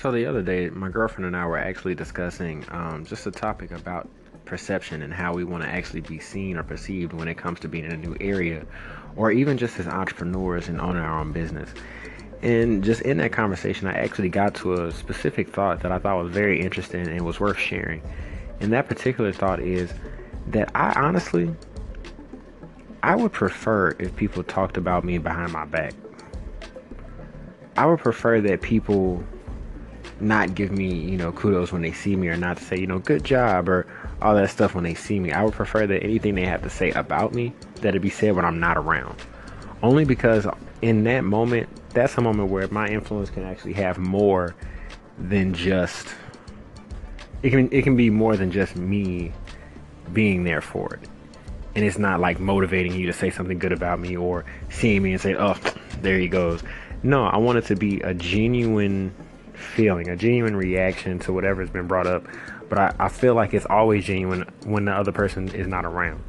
So the other day, my girlfriend and I were actually discussing um, just a topic about perception and how we want to actually be seen or perceived when it comes to being in a new area, or even just as entrepreneurs and owning our own business. And just in that conversation, I actually got to a specific thought that I thought was very interesting and was worth sharing. And that particular thought is that I honestly, I would prefer if people talked about me behind my back. I would prefer that people not give me, you know, kudos when they see me or not to say, you know, good job or all that stuff when they see me. I would prefer that anything they have to say about me that it be said when I'm not around. Only because in that moment, that's a moment where my influence can actually have more than just it can it can be more than just me being there for it. And it's not like motivating you to say something good about me or seeing me and say, "Oh, there he goes." No, I want it to be a genuine feeling, a genuine reaction to whatever has been brought up. But I, I feel like it's always genuine when the other person is not around.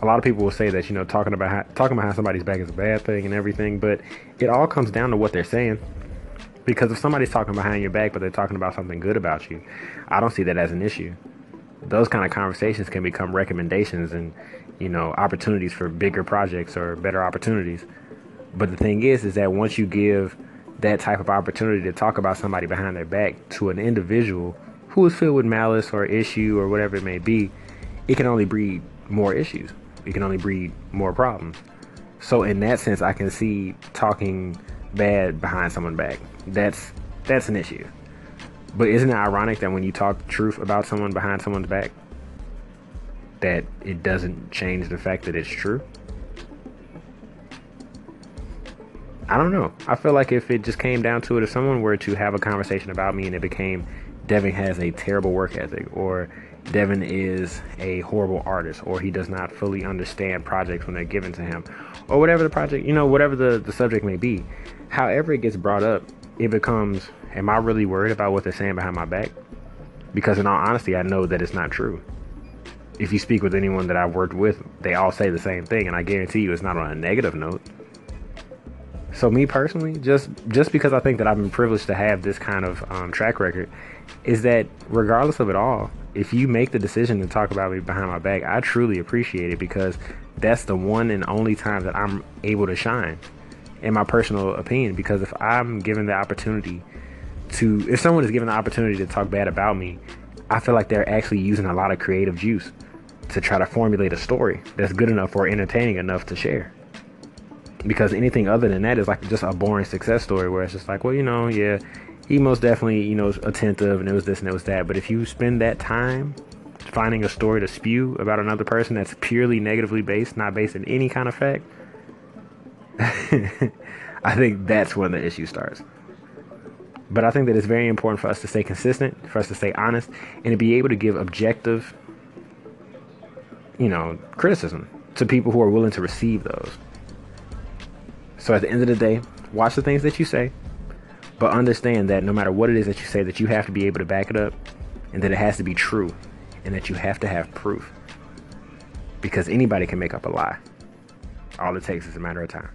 A lot of people will say that you know talking about how, talking behind somebody's back is a bad thing and everything, but it all comes down to what they're saying. Because if somebody's talking behind your back, but they're talking about something good about you, I don't see that as an issue. Those kind of conversations can become recommendations and you know opportunities for bigger projects or better opportunities. But the thing is, is that once you give that type of opportunity to talk about somebody behind their back to an individual who is filled with malice or issue or whatever it may be, it can only breed more issues. It can only breed more problems. So in that sense, I can see talking bad behind someone's back. That's that's an issue. But isn't it ironic that when you talk truth about someone behind someone's back, that it doesn't change the fact that it's true? I don't know. I feel like if it just came down to it, if someone were to have a conversation about me and it became Devin has a terrible work ethic, or Devin is a horrible artist, or he does not fully understand projects when they're given to him, or whatever the project, you know, whatever the, the subject may be, however it gets brought up, it becomes, am I really worried about what they're saying behind my back? Because in all honesty, I know that it's not true. If you speak with anyone that I've worked with, they all say the same thing, and I guarantee you it's not on a negative note. So me personally, just just because I think that I've been privileged to have this kind of um, track record, is that regardless of it all, if you make the decision to talk about me behind my back, I truly appreciate it because that's the one and only time that I'm able to shine, in my personal opinion. Because if I'm given the opportunity to, if someone is given the opportunity to talk bad about me, I feel like they're actually using a lot of creative juice to try to formulate a story that's good enough or entertaining enough to share because anything other than that is like just a boring success story where it's just like, well, you know, yeah, he most definitely, you know, was attentive and it was this and it was that. But if you spend that time finding a story to spew about another person that's purely negatively based, not based in any kind of fact, I think that's when the issue starts. But I think that it's very important for us to stay consistent, for us to stay honest, and to be able to give objective, you know, criticism to people who are willing to receive those. So at the end of the day, watch the things that you say, but understand that no matter what it is that you say, that you have to be able to back it up and that it has to be true and that you have to have proof. Because anybody can make up a lie. All it takes is a matter of time.